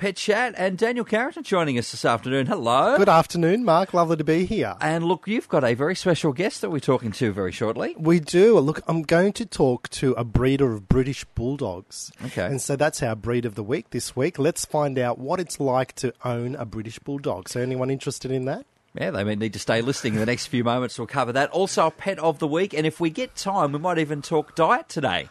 Pet Chat, and Daniel Carrington joining us this afternoon. Hello. Good afternoon, Mark. Lovely to be here. And look, you've got a very special guest that we're talking to very shortly. We do. Look, I'm going to talk to a breeder of British Bulldogs. Okay. And so that's our breed of the week this week. Let's find out what it's like to own a British Bulldog. So, anyone interested in that? Yeah, they may need to stay listening in the next few moments. We'll cover that. Also, a pet of the week, and if we get time, we might even talk diet today.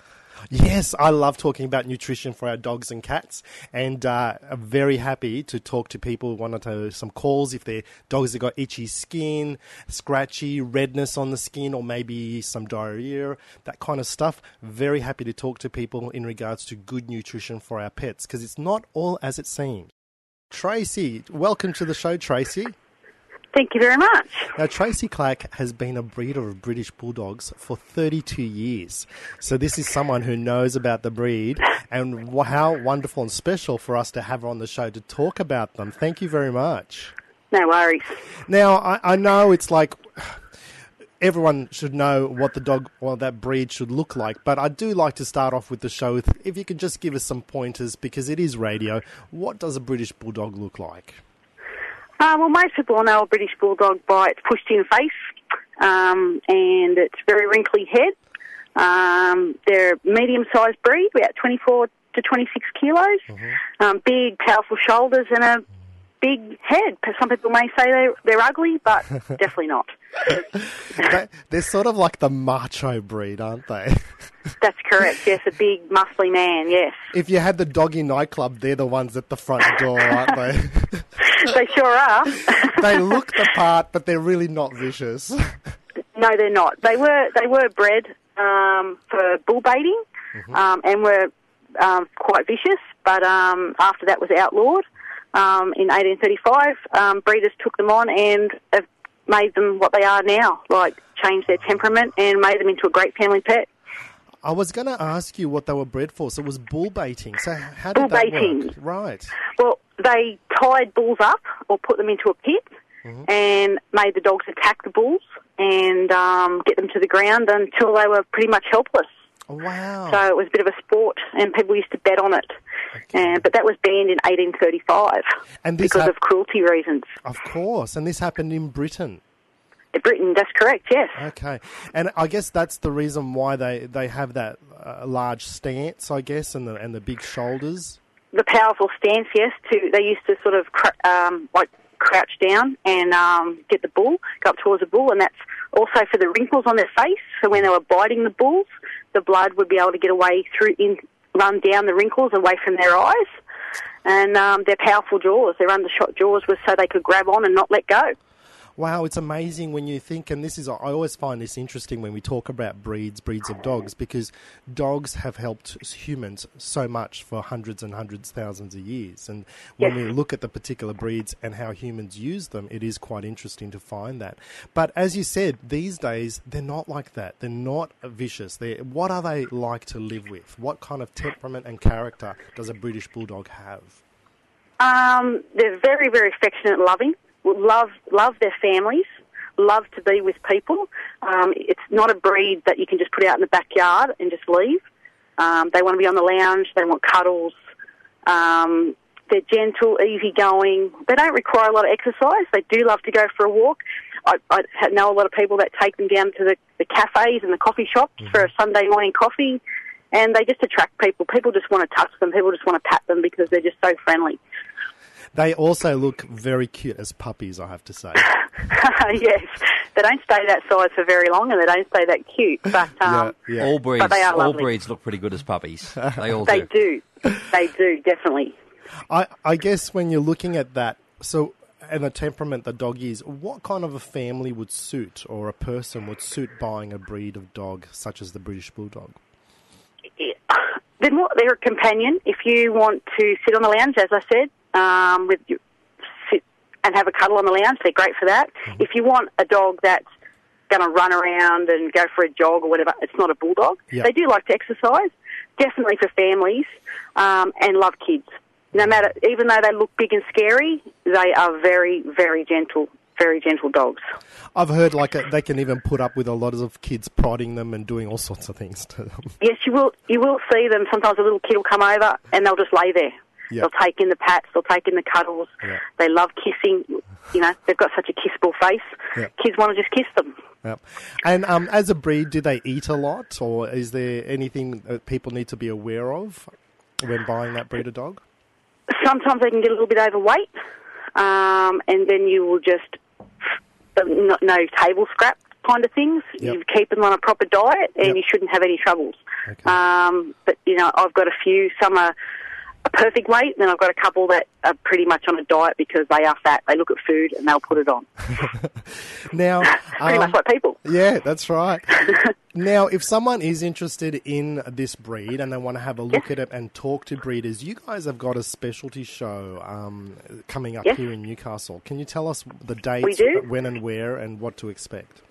Yes, I love talking about nutrition for our dogs and cats, and uh, I'm very happy to talk to people who want to some calls if their dogs have got itchy skin, scratchy, redness on the skin, or maybe some diarrhea, that kind of stuff. Very happy to talk to people in regards to good nutrition for our pets because it's not all as it seems. Tracy, welcome to the show, Tracy. Thank you very much. Now, Tracy Clack has been a breeder of British Bulldogs for 32 years. So, this is someone who knows about the breed and how wonderful and special for us to have her on the show to talk about them. Thank you very much. No worries. Now, I, I know it's like everyone should know what the dog well, that breed should look like, but I do like to start off with the show with if you could just give us some pointers because it is radio. What does a British Bulldog look like? Uh, well, most people know a British Bulldog by its pushed-in face um, and its very wrinkly head. Um, they're a medium-sized breed, about 24 to 26 kilos. Um, big, powerful shoulders and a big head. Some people may say they're, they're ugly, but definitely not. They- They're sort of like the macho breed, aren't they? That's correct. Yes, a big, muscly man. Yes, If you had the doggy nightclub, they're the ones at the front door, aren't they? they sure are. they look the part, but they're really not vicious. No, they're not. They were they were bred um, for bull baiting um, and were um, quite vicious. But um, after that was outlawed um, in 1835, um, breeders took them on and have made them what they are now. Like changed their temperament and made them into a great family pet. I was going to ask you what they were bred for. So it was bull baiting. So how did Bull that baiting. work? Right. Well, they tied bulls up or put them into a pit and made the dogs attack the bulls and um, get them to the ground until they were pretty much helpless. Wow. So it was a bit of a sport, and people used to bet on it. Uh, but that was banned in 1835 And this because hap- of cruelty reasons. of course. And this happened in Britain. In Britain, that's correct, yes. Okay. And I guess that's the reason why they, they have that uh, large stance, I guess, and the, and the big shoulders. The powerful stance, yes. To they used to sort of cr- um, like crouch down and um, get the bull, go up towards the bull, and that's also for the wrinkles on their face. So when they were biting the bulls, the blood would be able to get away through, in, run down the wrinkles away from their eyes. And um, their powerful jaws, their undershot jaws, was so they could grab on and not let go. Wow, it's amazing when you think, and this is, I always find this interesting when we talk about breeds, breeds of dogs, because dogs have helped humans so much for hundreds and hundreds, thousands of years. And when Yes. we look at the particular breeds and how humans use them, it is quite interesting to find that. But as you said, these days, they're not like that. They're not vicious. They're, what are they like to live with? What kind of temperament and character does a British Bulldog have? Um, they're very, very affectionate and loving. Love, love their families. Love to be with people. Um, it's not a breed that you can just put out in the backyard and just leave. Um, they want to be on the lounge. They want cuddles. Um, they're gentle, easygoing. They don't require a lot of exercise. They do love to go for a walk. I, I know a lot of people that take them down to the, the cafes and the coffee shops for a Sunday morning coffee, and they just attract people. People just want to touch them. People just want to pat them because they're just so friendly. They also look very cute as puppies, I have to say. yes, they don't stay that size for very long, and they don't stay that cute. But um, yeah, yeah. All breeds, they are all lovely. breeds look pretty good as puppies. They all they do. do, they do definitely. I, I guess when you're looking at that, so and the temperament the dog is, what kind of a family would suit or a person would suit buying a breed of dog such as the British Bulldog? They're, more, they're a companion. If you want to sit on the lounge, as I said, um, with sit and have a cuddle on the lounge, they're great for that. If you want a dog that's going to run around and go for a jog or whatever, it's not a bulldog. Yeah. They do like to exercise, definitely for families, um, and love kids. No matter, even though they look big and scary, they are very, very gentle, very gentle dogs. I've heard like a, they can even put up with a lot of kids prodding them and doing all sorts of things to them. Yes, you will. You will see them. Sometimes a little kid will come over and they'll just lay there. Yeah. They'll take in the pats, they'll take in the cuddles. Yeah. They love kissing. You know, they've got such a kissable face. Yeah. Kids want to just kiss them. Yep. And um, as a breed, do they eat a lot, or is there anything that people need to be aware of when buying that breed of dog? Sometimes they can get a little bit overweight, um, and then you will just no, no table scrap kind of things. Yep. You keep them on a proper diet, and Yep. you shouldn't have any troubles. Okay. Um, but you know, I've got a few. Some are a perfect weight, and then I've got a couple that are pretty much on a diet because they are fat. They look at food and they'll put it on. Now, Pretty um, much like people. yeah, that's right. now, if someone is interested in this breed and they want to have a look at it and talk to breeders, you guys have got a specialty show um, coming up Yes. here in Newcastle. Can you tell us the dates, when and where, and what to expect?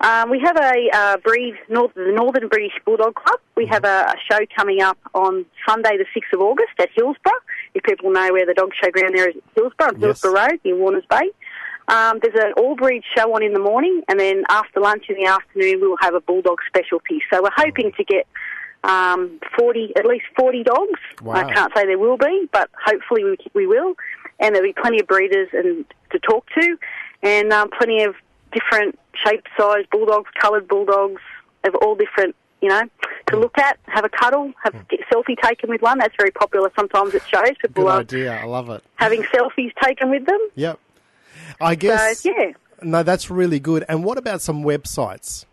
Um, we have a uh, breed, North, the Northern British Bulldog Club. We have a, a show coming up on Sunday, the 6th of August at Hillsborough. If people know where the dog show ground there is at Hillsborough, on Yes. Hillsborough Road near Warners Bay. Um, there's an all breed show on in the morning, and then after lunch in the afternoon, we will have a Bulldog specialty. So we're hoping to get um, 40, at least 40 dogs. Wow. I can't say there will be, but hopefully we, we will. And there'll be plenty of breeders and to talk to, and um, plenty of different shape, size bulldogs, coloured bulldogs of all different, you know, to Hmm. look at, have a cuddle, have a selfie taken with one. That's very popular sometimes at shows. People Good idea. I love it. having selfies taken with them. Yep. I guess. So yeah. No, that's really good. And what about some websites?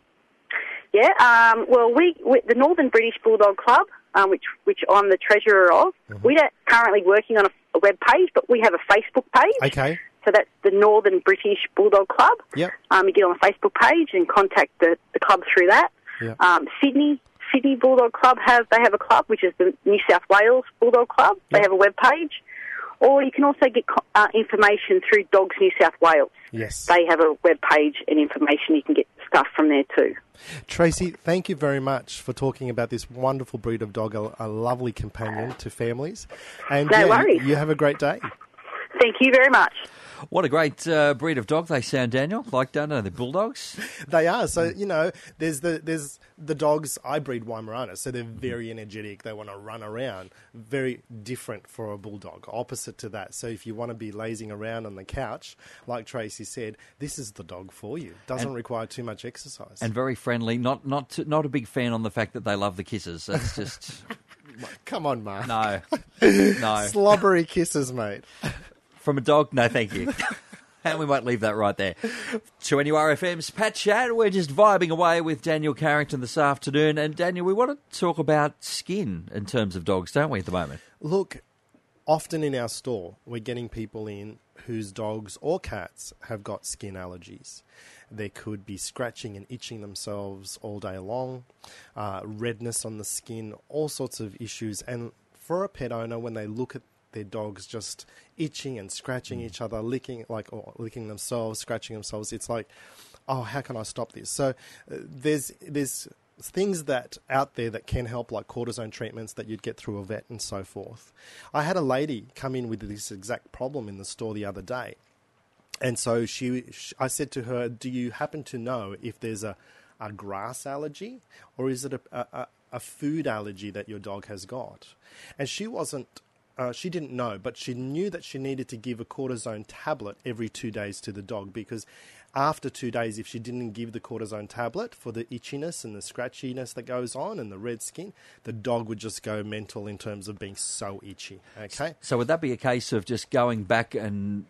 Yeah, um, well, we, we the Northern British Bulldog Club, um, which which I'm the treasurer of. Mm-hmm. We're currently working on a, a web page, but we have a Facebook page. Okay. So that's the Northern British Bulldog Club. Yep. Um, you get on the Facebook page and contact the, the club through that. Yep. Um, Sydney Sydney Bulldog Club have they have a club which is the New South Wales Bulldog Club. They Yep. have a web page, or you can also get co- uh, information through Dogs New South Wales. Yes. They have a web page and information. You can get stuff from there too. Tracy, thank you very much for talking about this wonderful breed of dog, a, a lovely companion to families. And No yeah, you- worries. you have a great day. Thank you very much. What a great uh, breed of dog they sound, Daniel. Like, don't know, the bulldogs. They are. So, you know, there's the there's the dogs I breed Weimaraner, so they're very energetic. They want to run around. Very different for a bulldog. Opposite to that. So if you want to be lazing around on the couch, like Tracy said, this is the dog for you. Doesn't And- require too much exercise. And very friendly. Not not t- not a big fan on the fact that they love the kisses. That's just Come on, Mark. no, no. Slobbery kisses, mate. From a dog, no, thank you. and we might leave that right there. To NURFM's Pet Chat, we're just vibing away with Daniel Carrington this afternoon. And Daniel, we want to talk about skin in terms of dogs, don't we, at the moment? Look, often in our store, we're getting people in whose dogs or cats have got skin allergies. They could be scratching and itching themselves all day long, uh, redness on the skin, all sorts of issues. And for a pet owner, when they look at their dogs just itching and scratching each other, licking like or licking themselves, scratching themselves, it's like, oh, how can I stop this? So uh, there's there's things that out there that can help, like cortisone treatments that you'd get through a vet and so forth. I had a lady come in with this exact problem in the store the other day, and so she, sh I said to her, "Do you happen to know if there's a, a grass allergy, or is it a, a, a food allergy that your dog has got?" And she wasn't. Uh, she didn't know, but she knew that she needed to give a cortisone tablet every two days to the dog because after two days, if she didn't give the cortisone tablet for the itchiness and the scratchiness that goes on and the red skin, the dog would just go mental in terms of being so itchy. Okay. So would that be a case of just going back and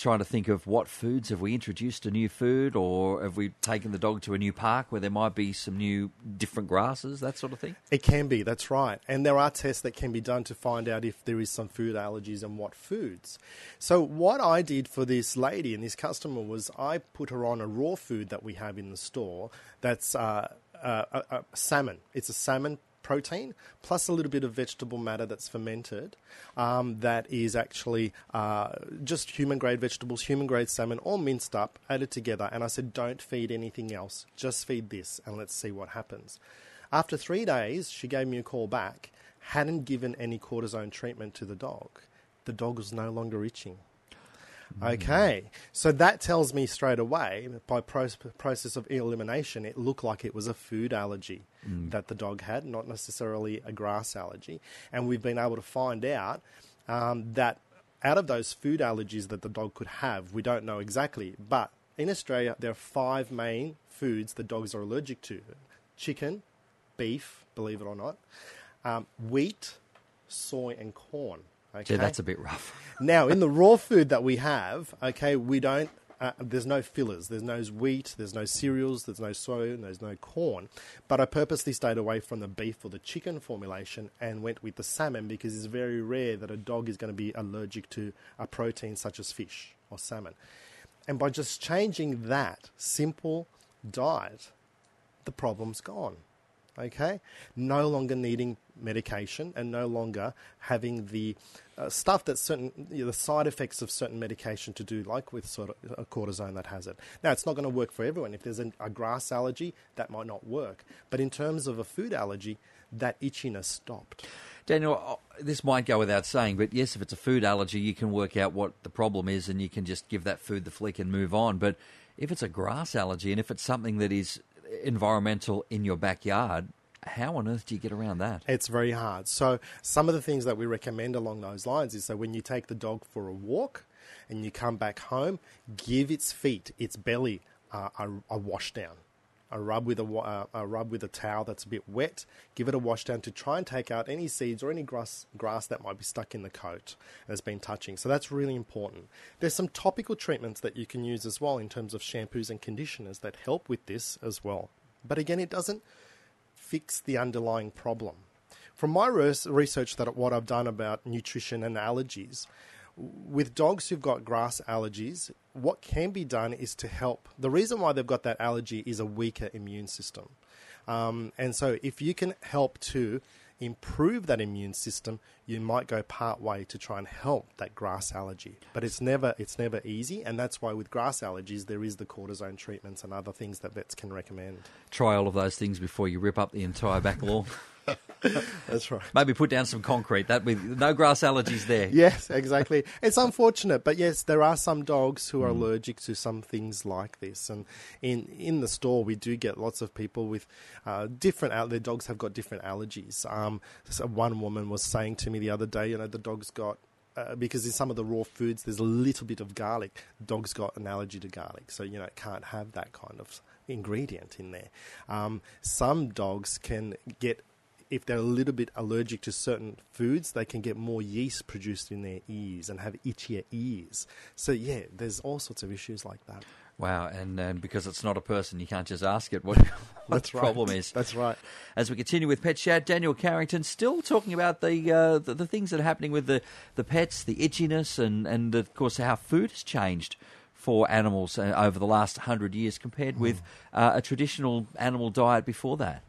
trying to think of what foods have we introduced a new food, or have we taken the dog to a new park where there might be some new different grasses, that sort of thing? It can be, that's right. And there are tests that can be done to find out if there is some food allergies and what foods. So, what I did for this lady and this customer was I put her on a raw food that we have in the store that's uh, uh, uh, uh, salmon. It's a salmon protein plus a little bit of vegetable matter that's fermented um, that is actually uh, just human grade vegetables, human grade salmon, all minced up, added together. And I said, don't feed anything else, just feed this and let's see what happens. After three days, she gave me a call back, hadn't given any cortisone treatment to the dog. The dog was no longer itching. Okay, so that tells me straight away by pro- process of elimination, it looked like it was a food allergy that the dog had, not necessarily a grass allergy. And we've been able to find out um, that out of those food allergies that the dog could have, we don't know exactly, but in Australia, there are five main foods that dogs are allergic to chicken, beef, believe it or not, um, wheat, soy, and corn. Okay? Gee, that's a bit rough. Now, in the raw food that we have, okay, we don't. Uh, there's no fillers. There's no wheat. There's no cereals. There's no soy. There's no corn. But I purposely stayed away from the beef or the chicken formulation and went with the salmon because it's very rare that a dog is going to be allergic to a protein such as fish or salmon. And by just changing that simple diet, the problem's gone. Okay? No longer needing medication and no longer having the uh, stuff that certain, you know, the side effects of certain medication to do, like with sort of a cortisone that has it. Now, it's not going to work for everyone. If there's an, a grass allergy, that might not work. But in terms of a food allergy, that itchiness stopped. Daniel, uh, this might go without saying, but yes, if it's a food allergy, you can work out what the problem is and you can just give that food the flick and move on. But if it's a grass allergy and if it's something that is environmental in your backyard, how on earth do you get around that? It's very hard. So, some of the things that we recommend along those lines is that when you take the dog for a walk and you come back home, give its feet, its belly, uh, a, a wash down. A rub with a, uh, a rub with a towel that's a bit wet. Give it a wash down to try and take out any seeds or any grass grass that might be stuck in the coat and has been touching. So that's really important. There's some topical treatments that you can use as well in terms of shampoos and conditioners that help with this as well. But again, it doesn't fix the underlying problem. From my research that what I've done about nutrition and allergies, with dogs who've got grass allergies, what can be done is to help. The reason why they've got that allergy is a weaker immune system. Um, and so, if you can help to improve that immune system, you might go part way to try and help that grass allergy. But it's never it's never easy, and that's why with grass allergies there is the cortisone treatments and other things that vets can recommend. Try all of those things before you rip up the entire back lawn. That's right. Maybe put down some concrete. That with no grass allergies there. Yes, exactly. it's unfortunate, but yes, there are some dogs who are allergic to some things like this. And in in the store, we do get lots of people with uh, different. Al- their dogs have got different allergies. Um, so one woman was saying to me the other day, you know, the dog's got. Uh, because in some of the raw foods, there's a little bit of garlic. Dog's got an allergy to garlic, so you know it can't have that kind of ingredient in there. Um, some dogs can get if they're a little bit allergic to certain foods, they can get more yeast produced in their ears and have itchier ears. So, yeah, there's all sorts of issues like that. Wow, and, and because it's not a person, you can't just ask it what, what the right. problem is. That's right. As we continue with Pet Chat, Daniel Carrington still talking about the, uh, the the things that are happening with the, the pets, the itchiness, and, and of course how food has changed for animals uh, over the last hundred years compared with uh, a traditional animal diet before that.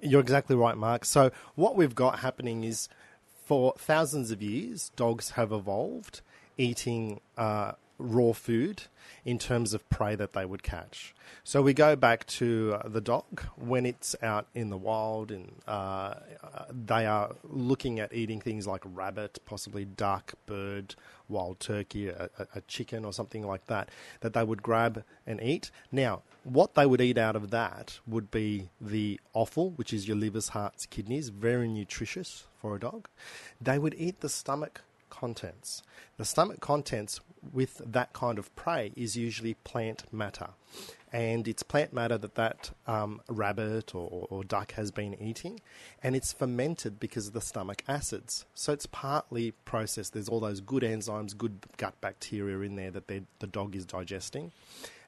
You're exactly right, Mark. So, what we've got happening is for thousands of years, dogs have evolved eating uh, raw food in terms of prey that they would catch. So, we go back to uh, the dog when it's out in the wild, and uh, uh, they are looking at eating things like rabbit, possibly duck, bird, wild turkey, a, a- a chicken, or something like that, that they would grab and eat. Now, what they would eat out of that would be the offal, which is your livers, hearts, kidneys, very nutritious for a dog. They would eat the stomach contents. The stomach contents with that kind of prey is usually plant matter. And it's plant matter that that um, rabbit or, or duck has been eating, and it's fermented because of the stomach acids. So it's partly processed. There's all those good enzymes, good gut bacteria in there that the dog is digesting.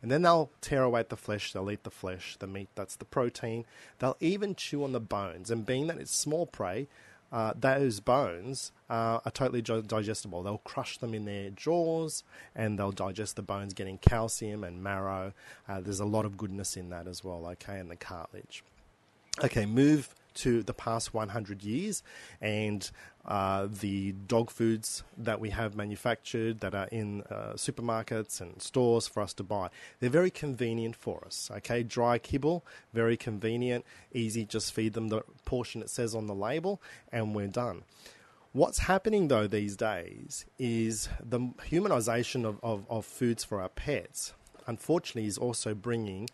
And then they'll tear away at the flesh, they'll eat the flesh, the meat, that's the protein. They'll even chew on the bones. And being that it's small prey, uh, those bones uh, are totally digestible. They'll crush them in their jaws and they'll digest the bones, getting calcium and marrow. Uh, there's a lot of goodness in that as well, okay, and the cartilage. Okay, move to the past 100 years and uh, the dog foods that we have manufactured that are in uh, supermarkets and stores for us to buy. They're very convenient for us. Okay, dry kibble, very convenient, easy. Just feed them the portion it says on the label, and we're done. What's happening though these days is the humanization of, of, of foods for our pets, unfortunately, is also bringing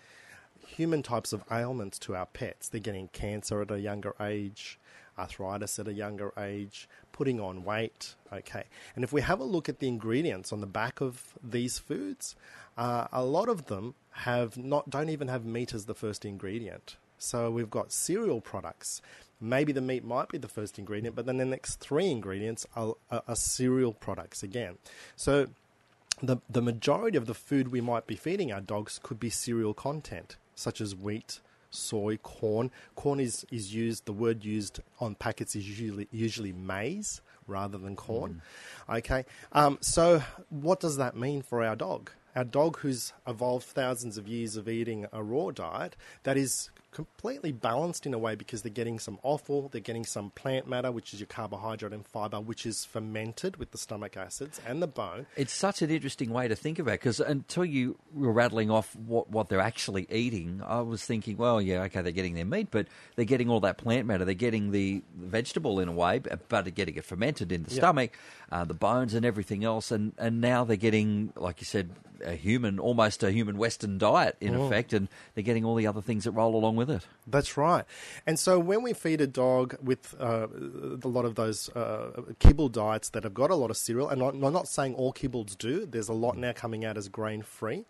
human types of ailments to our pets. They're getting cancer at a younger age. arthritis at a younger age, putting on weight. Okay, and if we have a look at the ingredients on the back of these foods, uh, a lot of them have not don't even have meat as the first ingredient. So we've got cereal products. Maybe the meat might be the first ingredient, but then the next three ingredients are, are, are cereal products again. So the, the majority of the food we might be feeding our dogs could be cereal content, such as wheat, soy, corn. Corn is, is used, the word used on packets is usually, usually maize rather than corn. Mm. Okay, um, so what does that mean for our dog? Our dog who's evolved thousands of years of eating a raw diet that is completely balanced in a way because they're getting some offal, they're getting some plant matter, which is your carbohydrate and fiber, which is fermented with the stomach acids and the bone. It's such an interesting way to think about because until you were rattling off what, what they're actually eating, I was thinking, well, yeah, okay, they're getting their meat, but they're getting all that plant matter, they're getting the vegetable in a way, but they're getting it fermented in the yeah. stomach, uh, the bones and everything else, and, and now they're getting, like you said, a human, almost a human Western diet in mm. effect, and they're getting all the other things that roll along with it. That's right. And so when we feed a dog with uh, a lot of those uh, kibble diets that have got a lot of cereal, and I'm not saying all kibbles do, there's a lot now coming out as grain free.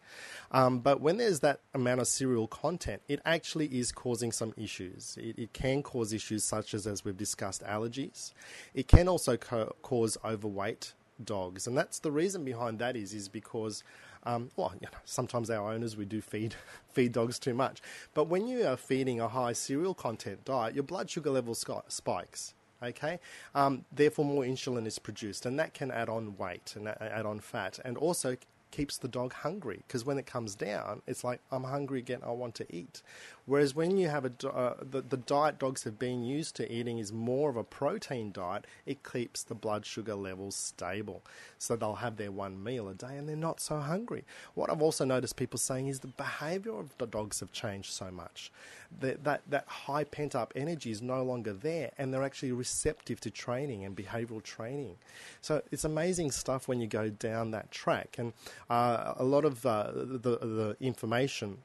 Um, but when there's that amount of cereal content, it actually is causing some issues. It, it can cause issues such as, as we've discussed, allergies. It can also co- cause overweight dogs, and that's the reason behind that is is because um, well, you know, sometimes our owners we do feed feed dogs too much, but when you are feeding a high cereal content diet, your blood sugar level spikes. Okay, um, therefore more insulin is produced, and that can add on weight and add on fat, and also keeps the dog hungry because when it comes down, it's like I'm hungry again. I want to eat. Whereas when you have a uh, the, the diet dogs have been used to eating is more of a protein diet, it keeps the blood sugar levels stable. So they'll have their one meal a day and they're not so hungry. What I've also noticed people saying is the behavior of the dogs have changed so much. That, that, that high pent up energy is no longer there and they're actually receptive to training and behavioral training. So it's amazing stuff when you go down that track. And uh, a lot of uh, the, the information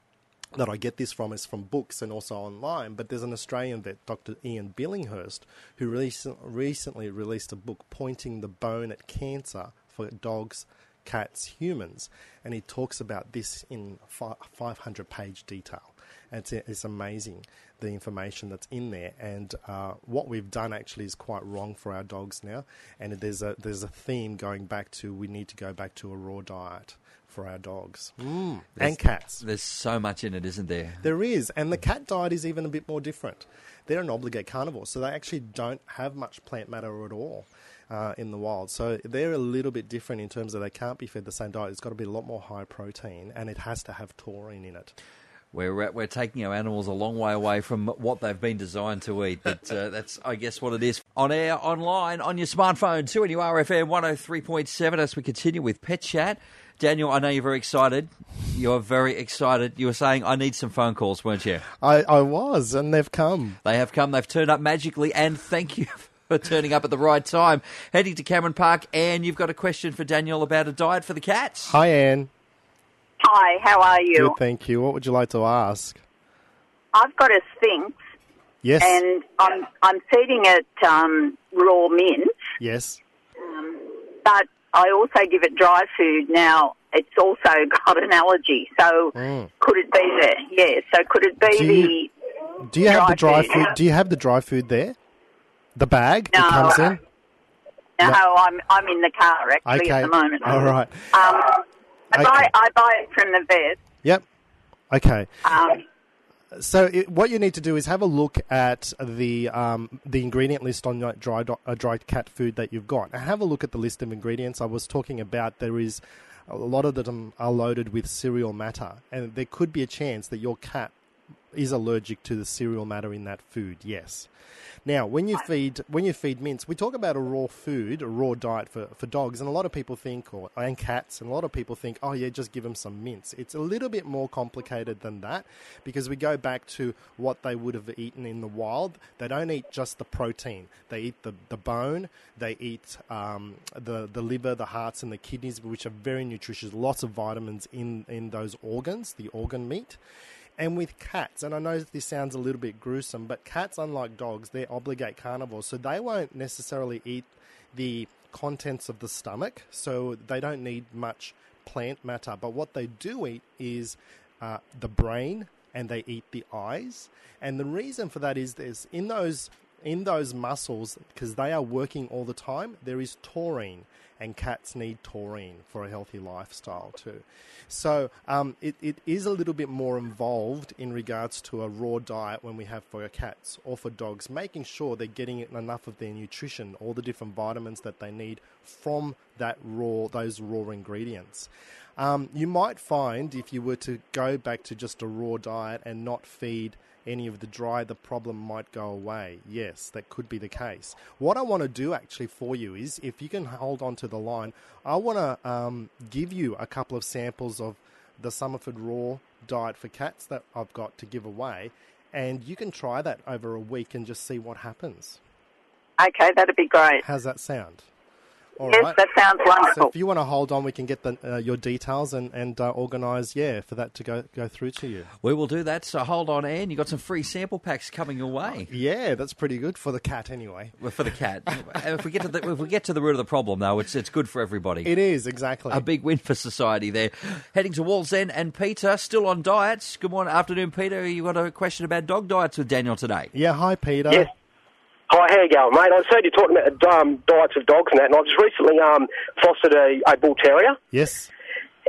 that I get this from is from books and also online. But there's an Australian vet, Dr. Ian Billinghurst, who recent, recently released a book pointing the bone at cancer for dogs, cats, humans, and he talks about this in 500 page detail. And it's, it's amazing the information that's in there, and uh, what we've done actually is quite wrong for our dogs now. And there's a there's a theme going back to we need to go back to a raw diet for our dogs mm. and cats. There's so much in it, isn't there? There is, and the cat diet is even a bit more different. They're an obligate carnivore, so they actually don't have much plant matter at all. Uh, in the wild. So they're a little bit different in terms of they can't be fed the same diet. It's got to be a lot more high protein and it has to have taurine in it. We're, we're taking our animals a long way away from what they've been designed to eat, but uh, that's, I guess, what it is. On air, online, on your smartphone, 2NURFM 103.7 as we continue with Pet Chat. Daniel, I know you're very excited. You're very excited. You were saying I need some phone calls, weren't you? I, I was, and they've come. They have come. They've turned up magically, and thank you for turning up at the right time. Heading to Cameron Park, and you've got a question for Daniel about a diet for the cats. Hi, Anne. Hi, how are you? Good, thank you. What would you like to ask? I've got a Sphynx. Yes. And I'm I'm feeding it um, raw mint. Yes. Um, but I also give it dry food now. It's also got an allergy, so mm. could it be there? Yeah. So could it be do you, the? Do you have the dry food? food? Do you have the dry food there? The bag no, that comes in. No, no, I'm I'm in the car actually okay. at the moment. All right. Um, I okay. buy I buy it from the vet. Yep. Okay. Um, so it, what you need to do is have a look at the um, the ingredient list on your dry uh, dry cat food that you've got, and have a look at the list of ingredients I was talking about. There is a lot of them are loaded with cereal matter, and there could be a chance that your cat is allergic to the cereal matter in that food. Yes. Now, when you feed when you feed mints, we talk about a raw food, a raw diet for, for dogs, and a lot of people think, or and cats, and a lot of people think, oh yeah, just give them some mints. It's a little bit more complicated than that because we go back to what they would have eaten in the wild. They don't eat just the protein; they eat the, the bone, they eat um, the the liver, the hearts, and the kidneys, which are very nutritious. Lots of vitamins in in those organs, the organ meat and with cats, and I know this sounds a little bit gruesome, but cats, unlike dogs, they're obligate carnivores, so they won't necessarily eat the contents of the stomach, so they don't need much plant matter. But what they do eat is uh, the brain, and they eat the eyes. And the reason for that is this in those in those muscles because they are working all the time. There is taurine, and cats need taurine for a healthy lifestyle too. So um, it, it is a little bit more involved in regards to a raw diet when we have for cats or for dogs, making sure they're getting enough of their nutrition, all the different vitamins that they need from that raw those raw ingredients. Um, you might find if you were to go back to just a raw diet and not feed any of the dry, the problem might go away. Yes, that could be the case. What I want to do actually for you is, if you can hold on to the line, I want to um, give you a couple of samples of the Summerford Raw diet for cats that I've got to give away, and you can try that over a week and just see what happens. Okay, that'd be great. How's that sound? All yes, right. that sounds wonderful. So if you want to hold on, we can get the, uh, your details and, and uh, organise, yeah, for that to go, go through to you. We will do that. So hold on, Anne. You've got some free sample packs coming your way. Yeah, that's pretty good for the cat anyway. Well, For the cat. if we get to the if we get to the root of the problem, though, it's it's good for everybody. It is, exactly. a big win for society there. Heading to Wallsend and Peter, still on diets. Good morning, afternoon, Peter. You got a question about dog diets with Daniel today? yeah, hi, Peter. Yes. Hi, how you going, mate? I heard you talking about um, diets of dogs and that, and I've just recently um, fostered a, a bull terrier, Yes.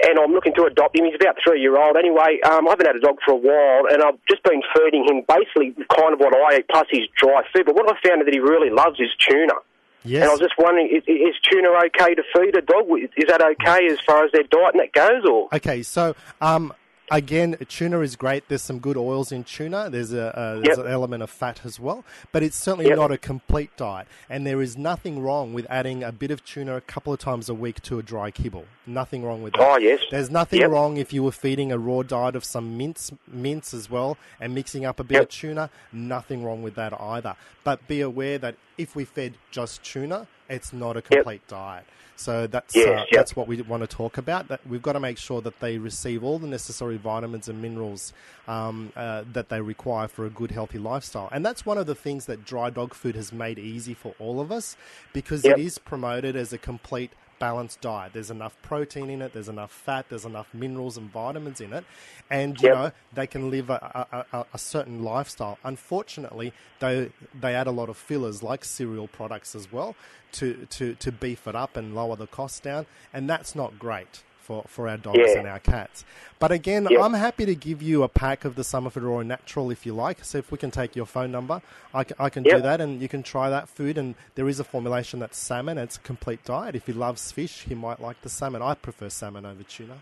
and I'm looking to adopt him. He's about three year old. Anyway, um, I haven't had a dog for a while, and I've just been feeding him basically kind of what I eat plus his dry food. But what I found that he really loves is tuna. Yes. And I was just wondering, is, is tuna okay to feed a dog? Is that okay as far as their diet and that goes, or? Okay, so um, again, tuna is great. There's some good oils in tuna. There's a, there's Yep. an element of fat as well, but it's certainly Yep. not a complete diet. And there is nothing wrong with adding a bit of tuna a couple of times a week to a dry kibble. Nothing wrong with that. Oh, yes. There's nothing Yep. wrong if you were feeding a raw diet of some mince, mince as well, and mixing up a bit of tuna. Nothing wrong with that either. But be aware that if we fed just tuna, it's not a complete diet. So that's Yes, uh, yep. that's what we want to talk about. That we've got to make sure that they receive all the necessary vitamins and minerals um, uh, that they require for a good, healthy lifestyle. And that's one of the things that dry dog food has made easy for all of us because Yep. it is promoted as a complete balanced diet. There's enough protein in it, there's enough fat, there's enough minerals and vitamins in it, and you Yep. know they can live a, a, a, a certain lifestyle. Unfortunately, they they add a lot of fillers like cereal products as well to to to beef it up and lower the cost down, and that's not great. For, for our dogs Yeah. and our cats. But again, Yep. I'm happy to give you a pack of the Summerford Raw Natural if you like. So if we can take your phone number, I can, I can do that and you can try that food. And there is a formulation that's salmon. It's a complete diet. If he loves fish, he might like the salmon. I prefer salmon over tuna.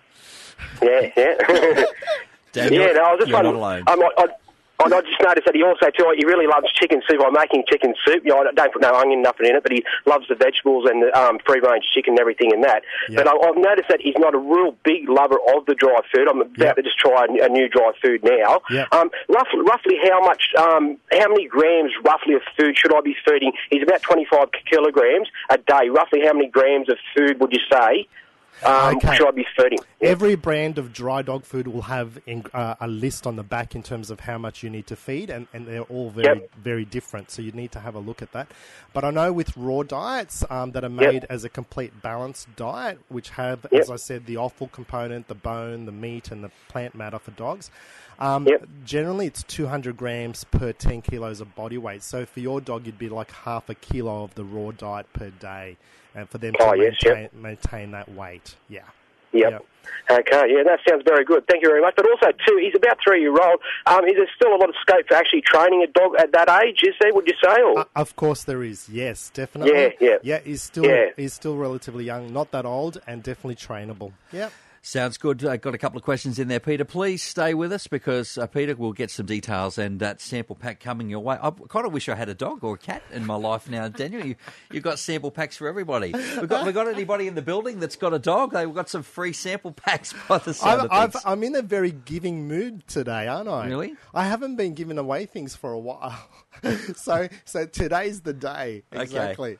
Yeah, yeah. Daniel, yeah, no, I was just you're not wondering. alone. Um, I, I, and I just noticed that he also too. He really loves chicken soup. I'm making chicken soup. You know, I don't put no onion, nothing in it, but he loves the vegetables and the um, free range chicken and everything in that. Yeah. But I, I've noticed that he's not a real big lover of the dry food. I'm about Yeah. to just try a, a new dry food now. Yeah. Um, roughly, roughly how much, um, how many grams roughly of food should I be feeding? He's about 25 kilograms a day. Roughly how many grams of food would you say? Um, Okay. Should I be feeding? Yeah. Every brand of dry dog food will have in, uh, a list on the back in terms of how much you need to feed, and, and they're all very, Yep. very different. So you need to have a look at that. But I know with raw diets um, that are made as a complete balanced diet, which have, Yep. as I said, the offal component, the bone, the meat, and the plant matter for dogs. Um, Yep. Generally, it's 200 grams per 10 kilos of body weight. So for your dog, you'd be like half a kilo of the raw diet per day, and for them to Oh, yes, yep. maintain, maintain that weight. Yeah. Yep. Yep. Okay, yeah, that sounds very good. Thank you very much. But also, too, he's about three year old. Um, is there still a lot of scope for actually training a dog at that age? Is there? Would you say? Or Uh, of course, there is. Yes, definitely. Yeah, yeah. yeah. He's still Yeah. he's still relatively young, not that old, and definitely trainable. Yep. Sounds good. I got a couple of questions in there, Peter. Please stay with us because uh, Peter will get some details and that sample pack coming your way. I kind of wish I had a dog or a cat in my life now, Daniel. You you've got sample packs for everybody. We got we got anybody in the building that's got a dog? They've got some free sample packs by the sound I've, I'm in a very giving mood today, aren't I? Really? I haven't been giving away things for a while, so so today's the day. Okay.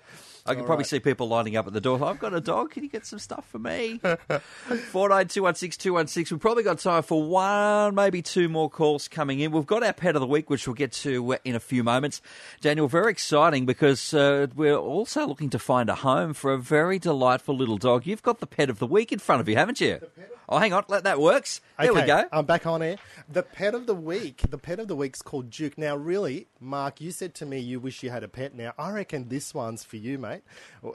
Exactly. I can All probably right. see people lining up at the door. I've got a dog. Can you get some stuff for me? Four nine two one six two one six. We've probably got time for one, maybe two more calls coming in. We've got our pet of the week, which we'll get to uh, in a few moments. Daniel, very exciting because uh, we're also looking to find a home for a very delightful little dog. You've got the pet of the week in front of you, haven't you? Oh, hang on, let that works. There we go. I'm back on air. The pet of the week. The pet of the week's called Duke. Now, really, Mark, you said to me you wish you had a pet. Now, I reckon this one's for you, mate.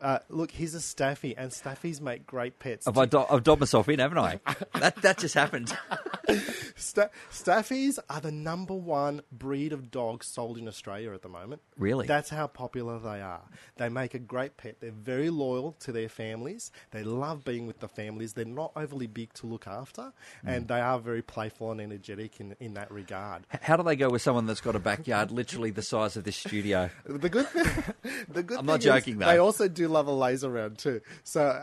Uh, look, he's a staffy, and staffies make great pets. Have I do- I've dobbed myself in, haven't I? that that just happened. Sta- staffies are the number one breed of dogs sold in Australia at the moment. Really? That's how popular they are. They make a great pet. They're very loyal to their families. They love being with the families. They're not overly big to look after, Mm. and they are very playful and energetic in, in that regard. How do they go with someone that's got a backyard literally the size of this studio? The good, the good. I'm not joking, though. They also do love a laser round too. So,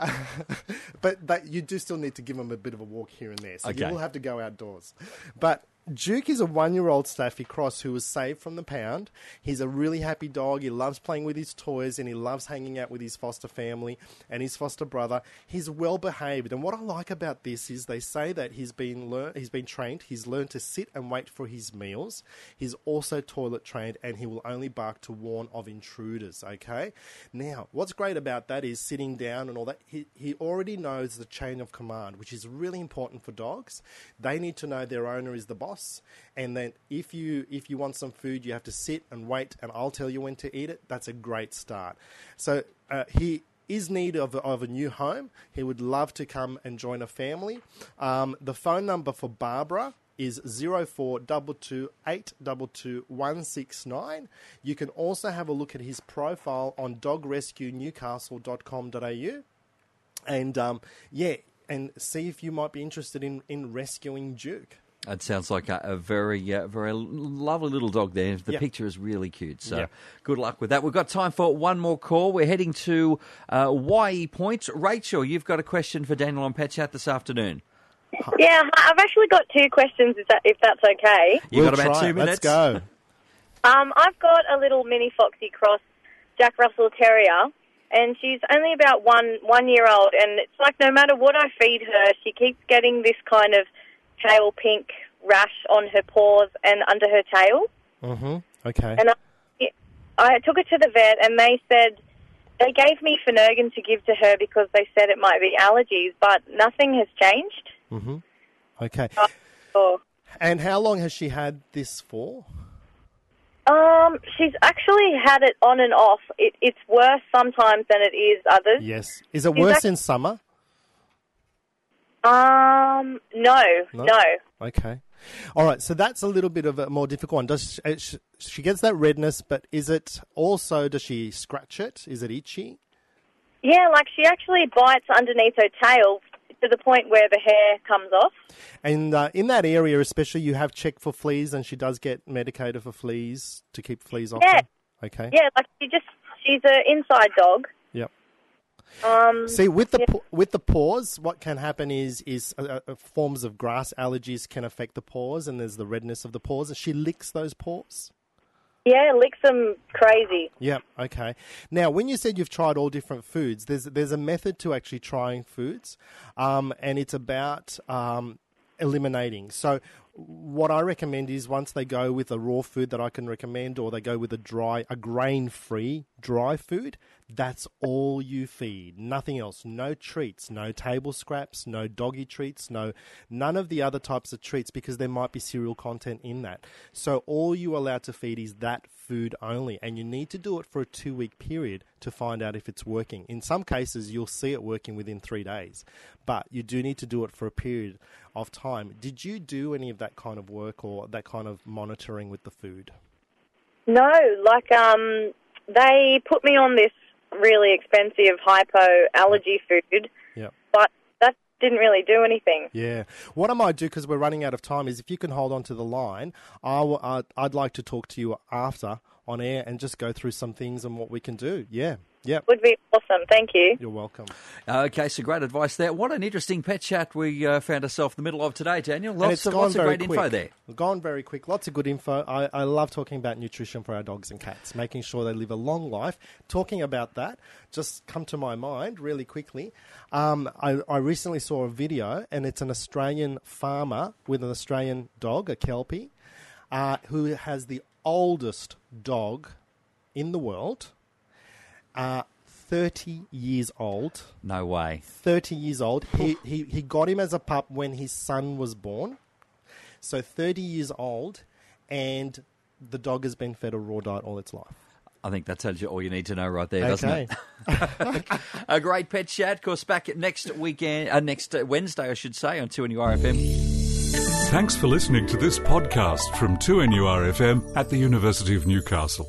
but that you do still need to give them a bit of a walk here and there. So you will have to go outdoors. But Duke is a one-year-old Staffy Cross who was saved from the pound. He's a really happy dog. He loves playing with his toys and he loves hanging out with his foster family and his foster brother. He's well behaved, and what I like about this is they say that he's been learn- he's been trained. He's learned to sit and wait for his meals. He's also toilet trained, and he will only bark to warn of intruders. Okay. Now, what's great about that is sitting down and all that. He he already knows the chain of command, which is really important for dogs. They need to know their owner is the boss, and then if you if you want some food, you have to sit and wait, and I'll tell you when to eat it. That's a great start. So uh, he is need of, of a new home. He would love to come and join a family. Um, the phone number for Barbara is 0422822169. You can also have a look at his profile on dogrescuenewcastle.com.au and um, yeah, and see if you might be interested in, in rescuing Duke. It sounds like a, a very, uh, very lovely little dog there. The Yeah. picture is really cute. So Yeah. good luck with that. We've got time for one more call. We're heading to uh, Wyee Point. Rachel, you've got a question for Daniel on Pet Chat this afternoon. Yeah, I've actually got two questions, if, that, if that's okay. You've We'll got about two it. minutes. Let's go. Um, I've got a little mini Foxy Cross Jack Russell Terrier, and she's only about one one year old, and it's like no matter what I feed her, she keeps getting this kind of pale pink rash on her paws and under her tail. Mm-hmm. Okay. And I, I took her to the vet, and they said they gave me Phenergan to give to her because they said it might be allergies, but nothing has changed. Okay. Oh. And how long has she had this for? Um, she's actually had it on and off. It, it's worse sometimes than it is others. Yes. Is it Is worse in summer? Um, no, No? no. Okay. All right. So that's a little bit of a more difficult one. Does she, she gets that redness, but is it also does she scratch it? Is it itchy? Yeah, like she actually bites underneath her tail to the point where the hair comes off. And uh, in that area, especially, you have checked for fleas, and she does get medicated for fleas to keep fleas off. Yeah. her? Okay. Yeah, like she just, she's an inside dog. Um, See, with the Yeah. with the paws, what can happen is is uh, uh, forms of grass allergies can affect the paws, and there's the redness of the paws. And she licks those paws. yeah, licks them crazy. Yeah. Okay. Now, when you said you've tried all different foods, there's there's a method to actually trying foods, um, and it's about um, eliminating. So, what I recommend is once they go with a raw food that I can recommend, or they go with a dry, a grain-free dry food, that's all you feed. Nothing else. No treats. No table scraps. No doggy treats. No, none of the other types of treats because there might be cereal content in that. So all you're allowed to feed is that food only, and you need to do it for a two-week period to find out if it's working. In some cases, you'll see it working within three days, but you do need to do it for a period of time. Did you do any of that kind of work or that kind of monitoring with the food? No, like um, they put me on this really expensive hypoallergy food, Yep. but that didn't really do anything. Yeah. What I might do, because we're running out of time, is if you can hold on to the line, uh, I'd like to talk to you after on air and just go through some things and what we can do. Yeah. Yep. would be awesome. Thank you. You're welcome. Okay, so great advice there. What an interesting pet chat we uh, found ourselves in the middle of today, Daniel. Lots it's of, gone lots of great quick. info there. Gone very quick. Lots of good info. I, I love talking about nutrition for our dogs and cats, making sure they live a long life. Talking about that, just come to my mind really quickly. Um, I, I recently saw a video, and it's an Australian farmer with an Australian dog, a Kelpie, uh, who has the oldest dog in the world, uh, 30 years old. No way. 30 years old. He, he, he got him as a pup when his son was born. So 30 years old, and the dog has been fed a raw diet all its life. I think that tells you all you need to know right there, doesn't Okay. it? a great pet chat. Of course, back next weekend, uh, next uh, Wednesday, I should say, on 2NURFM. Thanks for listening to this podcast from 2NURFM at the University of Newcastle.